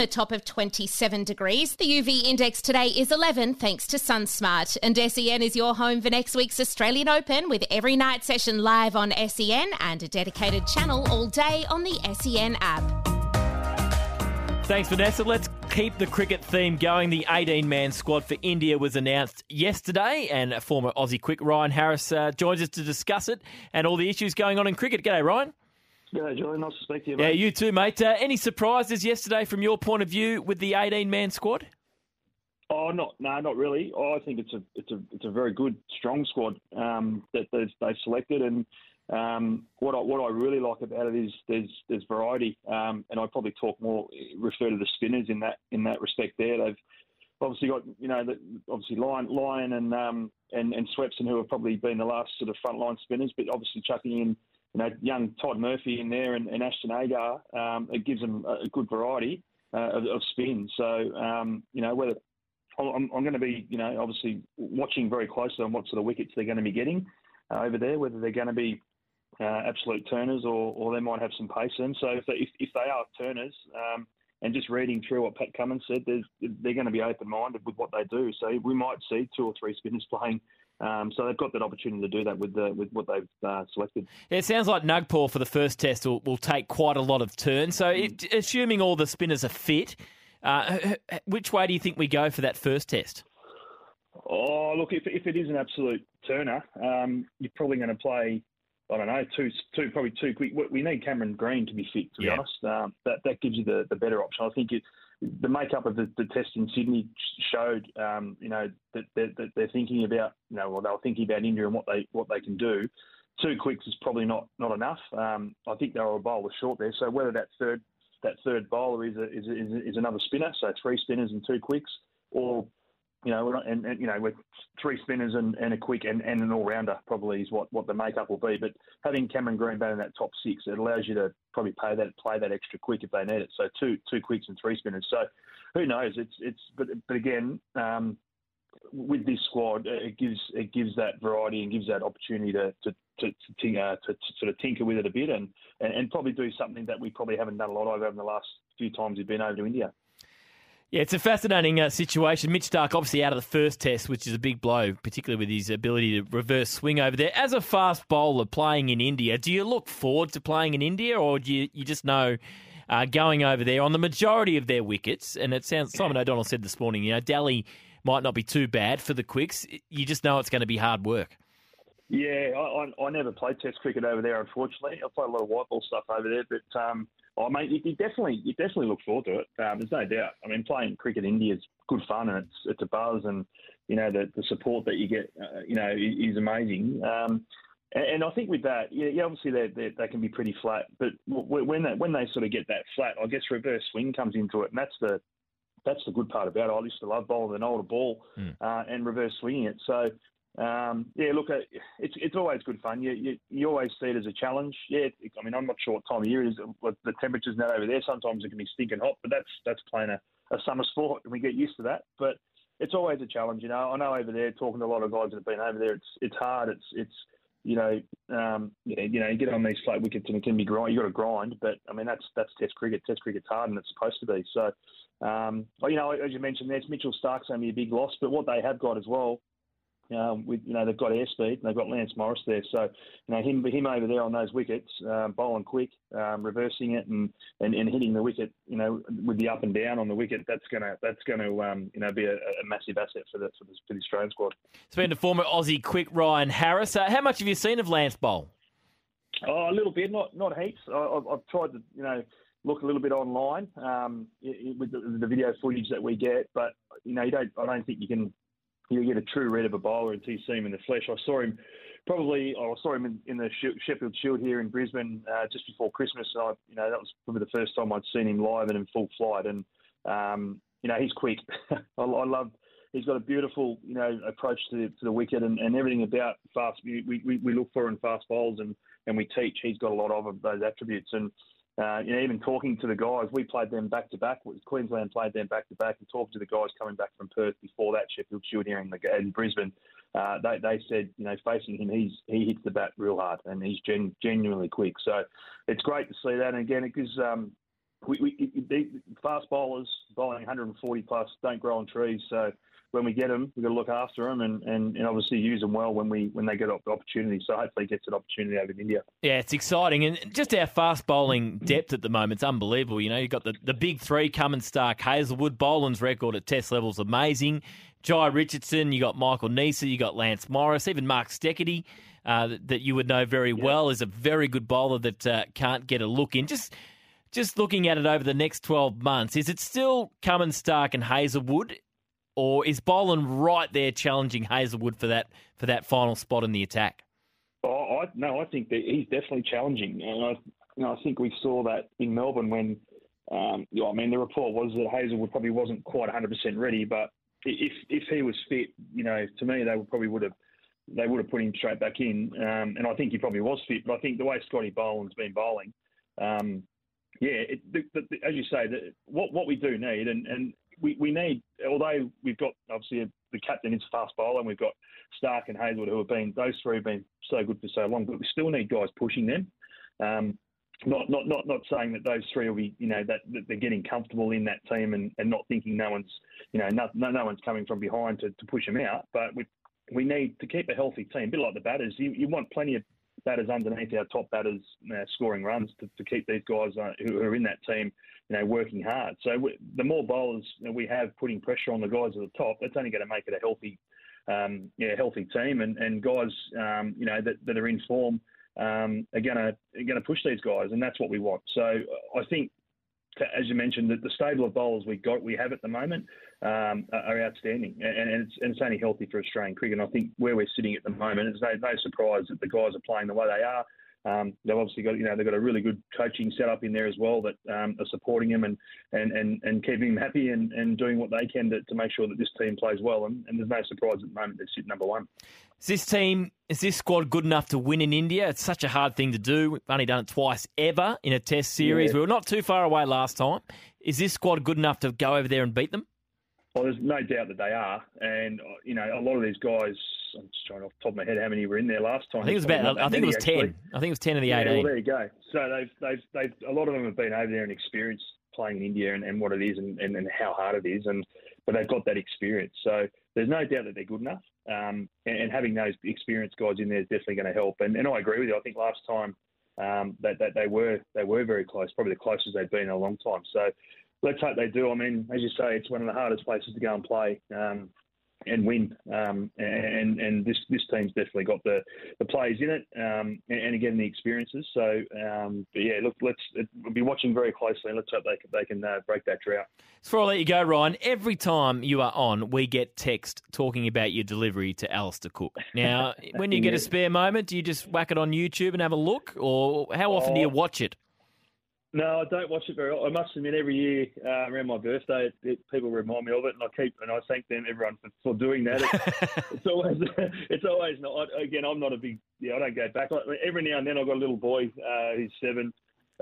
A top of 27 degrees. The UV index today is 11 thanks to SunSmart. And SEN is your home for next week's Australian Open with every night session live on SEN and a dedicated channel all day on the SEN app. Thanks, Vanessa. Let's keep the cricket theme going. The 18 man squad for India was announced yesterday, and former Aussie quick Ryan Harris uh, joins us to discuss it and all the issues going on in cricket. G'day, Ryan. G'day, Julian. Nice to speak to you, Yeah, you too, mate. Uh, any surprises yesterday from your point of view with the 18 man squad? Oh, not no, not really. Oh, I think it's a it's a it's a very good, strong squad um, that they've, they've selected, and um, what I what I really like about it is there's there's variety, um, and I'd probably talk more refer to the spinners in that in that respect. There, they've obviously got you know the, obviously Lyon Lyon and um, and and Swepson who have probably been the last sort of frontline spinners, but obviously chucking in you know young Todd Murphy in there and, and Ashton Agar, um, it gives them a, good variety uh, of, of spin. So um, you know whether I'm, I'm going to be, you know, obviously watching very closely on what sort of wickets they're going to be getting uh, over there, whether they're going to be uh, absolute turners or, or they might have some pace in. So if they, if, if they are turners, um, and just reading through what Pat Cummins said, they're going to be open-minded with what they do. So we might see two or three spinners playing. Um, so they've got that opportunity to do that with the, with what they've uh, selected. Yeah, it sounds like Nagpur for the first test will, will take quite a lot of turns. So, it, assuming all the spinners are fit, uh, which way do you think we go for that first test? Oh, look, if, if it is an absolute turner, um, you're probably going to play. I don't know, two, two, probably two quick. We need Cameron Green to be fit. To be Yeah. honest, um, that that gives you the, the better option. I think it, the makeup of the, the test in Sydney showed, um, you know, that, that, they're thinking about, you know, well, they were thinking about India and what they what they can do. Two quicks is probably not not enough. Um, I think they were a bowler short there. So whether that third that third bowler is a, is, a, is, a, is another spinner, so three spinners and two quicks, or you know, not- and, and you know, with three spinners and, and a quick and, and an all rounder probably is what, what the makeup will be. But having Cameron Green down in that top six, it allows you to probably play that play that extra quick if they need it. So two two quicks and three spinners. So who knows? It's it's but but again. Um, with this squad, it gives it gives that variety and gives that opportunity to to to, to, uh, to, to sort of tinker with it a bit and, and, and probably do something that we probably haven't done a lot of over the last few times we've been over to India. Yeah, it's a fascinating uh, situation. Mitch Starc obviously out of the first test, which is a big blow, particularly with his ability to reverse swing over there. As a fast bowler playing in India, do you look forward to playing in India, or do you, you just know uh, going over there on the majority of their wickets? And it sounds Simon O'Donnell said this morning, you know, Delhi might not be too bad for the quicks. You just know it's going to be hard work. Yeah, I, I, never played Test cricket over there, unfortunately. I played a lot of white ball stuff over there, but um, oh mate, you, you definitely you definitely look forward to it. Um, there's no doubt. I mean, playing cricket in India is good fun and it's it's a buzz, and you know the, the support that you get, uh, you know, is amazing. Um, and, and I think with that, yeah, obviously they they they can be pretty flat, but when they, when they sort of get that flat, I guess reverse swing comes into it, and that's the that's the good part about it. I used to love bowling an older ball uh, and reverse swinging it. So um, yeah, look, uh, it's it's always good fun. You, you you always see it as a challenge. Yeah, I mean, I'm not sure what time of year it is. What the temperature's not over there. Sometimes it can be stinking hot, but that's that's playing a, a summer sport, and we get used to that. But it's always a challenge. You know, I know over there, talking to a lot of guys that have been over there, it's it's hard. It's it's you know, um, you know, you get on these flat wickets and it can be grind. You got to grind, but I mean that's that's Test cricket. Test cricket's hard and it's supposed to be. So, um, well, you know, as you mentioned, there's Mitchell Starc's only a big loss, but what they have got as well um, with you know they've got airspeed and they've got Lance Morris there, so you know him him over there on those wickets, um, bowling quick, um, reversing it and, and, and hitting the wicket, you know, with the up and down on the wicket. That's gonna that's gonna um, you know be a, a massive asset for the for the, for the Australian squad. It's been the former Aussie quick Ryan Harris. Uh, how much have you seen of Lance Bowl? Oh, a little bit, not not heaps. I, I've, I've tried to you know look a little bit online um, with the, the video footage that we get, but you know you don't. I don't think you can you get a true read of a bowler until you see him in the flesh. I saw him probably. oh, I saw him in, in the Sheffield Shield here in Brisbane uh, just before Christmas. And I, you know, that was probably the first time I'd seen him live and in full flight. And um, you know, he's quick. I, I love. He's got a beautiful, you know, approach to, to the wicket and, and everything about fast. We, we, we look for in fast bowls and, and we teach. He's got a lot of those attributes. And uh, you know, even talking to the guys, we played them back to back. Queensland played them back to back, and talking to the guys coming back from Perth before that, Sheffield Shield here in, the, in Brisbane, uh, they, they said, you know, facing him, he's he hits the bat real hard, and he's gen, genuinely quick. So it's great to see that. And again, it gives um, we, we, fast bowlers bowling 140 plus don't grow on trees. So when we get them, we've got to look after them and, and, and obviously use them well when we when they get the opportunity. So hopefully, he gets an opportunity over in India. Yeah, it's exciting, and just our fast bowling depth at the moment is unbelievable. You know, you've got the, the big three Cummins, Starc, Hazlewood. Boland's record at Test level is amazing. Jhye Richardson, you got Michael Neser, you got Lance Morris, even Mark Steketee. Uh, that you would know very well is a very good bowler that uh, can't get a look in. Just just looking at it over the next 12 months, is it still Cummins, Starc, and Hazlewood? Or is Boland right there challenging Hazlewood for that for that final spot in the attack? Oh, I, no, I think that he's definitely challenging, and I, you know, I think we saw that in Melbourne when, um, I mean, the report was that Hazlewood probably wasn't quite 100% ready, but if if he was fit, you know, to me they would probably would have they would have put him straight back in, um, and I think he probably was fit. But I think the way Scotty Boland's been bowling, um, yeah, it, the, the, as you say, the, what what we do need, and, and we, we need, although we've got obviously a, the captain is a fast bowler, and we've got Starc and Hazlewood who have been those three have been so good for so long, but we still need guys pushing them. Um, not not not not saying that those three will be you know that, that they're getting comfortable in that team and, and not thinking no one's you know no, no, no one's coming from behind to, to push them out, but we we need to keep a healthy team, a bit like the batters. You, you want plenty of batters underneath our top batters uh, scoring runs to, to keep these guys uh, who are in that team you know, working hard. So we, the more bowlers we have putting pressure on the guys at the top, that's only going to make it a healthy, um, yeah, healthy team. And, and guys, um, you know, that, that are in form um, are going to going to push these guys, and that's what we want. So I think, as you mentioned, that the stable of bowlers we got we have at the moment um, are outstanding, and, and, it's, and, it's, only healthy for Australian cricket. And I think where we're sitting at the moment, it's no, no surprise that the guys are playing the way they are. Um, they've obviously got you know they've got a really good coaching setup in there as well that um, are supporting him and, and, and, and keeping him happy and, and doing what they can to, to make sure that this team plays well. And, and there's no surprise at the moment they sit number one. Is this team, is this squad good enough to win in India? It's such a hard thing to do. We've only done it twice ever in a Test series. Yeah. We were not too far away last time. Is this squad good enough to go over there and beat them? Well, there's no doubt that they are, and you know a lot of these guys. I'm just trying off the top of my head how many were in there last time. I think it was about. I think it was actually. ten. I think it was ten of the yeah, eighteen. Well, there you go. So they've they've they've a lot of them have been over there and experienced playing in India and, and what it is and, and, and how hard it is, and but they've got that experience. So there's no doubt that they're good enough, um, and, and, having those experienced guys in there is definitely going to help. And, and I agree with you. I think last time um, that, that they were they were very close, probably the closest they've been in a long time. So let's hope they do. I mean, as you say, it's one of the hardest places to go and play. Um, and win. Um, and and this this team's definitely got the, the players in it, um, and, and, again the experiences. So, um, but yeah, look, let's we'll be watching very closely, and let's hope they can they can uh, break that drought. Before I let you go, Ryan, every time you are on, we get text talking about your delivery to Alastair Cook. Now, when you get a spare moment, do you just whack it on YouTube and have a look, or how often oh. do you watch it? No, I don't watch it very. I must admit, every year uh, around my birthday, it, it, people remind me of it, and I keep and I thank them, everyone, for, for doing that. It, it's always, it's always not. Again, I'm not a big. Yeah, I don't go back. Every now and then, I've got a little boy uh, who's seven,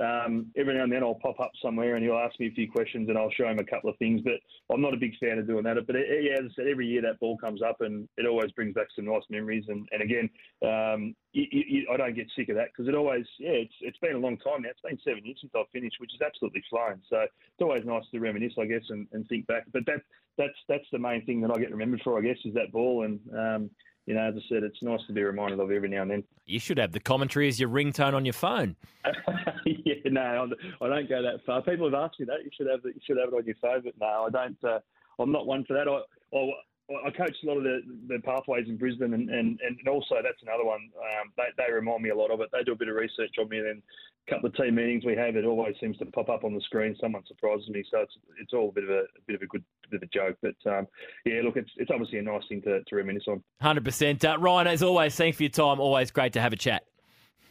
um, every now and then I'll pop up somewhere and he'll ask me a few questions and I'll show him a couple of things. But I'm not a big fan of doing that. But it, yeah, as I said, every year that ball comes up and it always brings back some nice memories. And, and again, um, you, you, I don't get sick of that because it always, yeah, it's it's been a long time now. It's been seven years since I've finished, which is absolutely flown. So it's always nice to reminisce, I guess, and, and think back. But that that's that's the main thing that I get remembered for, I guess, is that ball and. Um, you know, as I said, it's nice to be reminded of every now and then. You should have the commentary as your ringtone on your phone. yeah, no, I don't go that far. People have asked me that. You should have it. You should have it on your phone, but no, I don't. Uh, I'm not one for that. I, I, I coach a lot of the, the pathways in Brisbane, and, and, and also that's another one. Um, they, they remind me a lot of it. They do a bit of research on me, and then a couple of team meetings we have, it always seems to pop up on the screen. Someone surprises me, so it's it's all a bit of a, a bit of a good bit of a joke. But um, yeah, look, it's it's obviously a nice thing to, to reminisce on. Hundred uh, percent, Ryan. As always, thanks for your time. Always great to have a chat.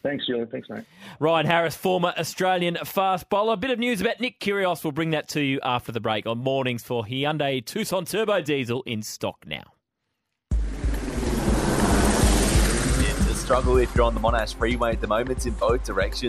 Thanks, Julian. Thanks, mate. Ryan Harris, former Australian fast bowler. A bit of news about Nick Kyrgios. We'll bring that to you after the break on mornings for Hyundai Tucson Turbo Diesel in stock now. It's a struggle if you're on the Monash Freeway at the moment in both directions.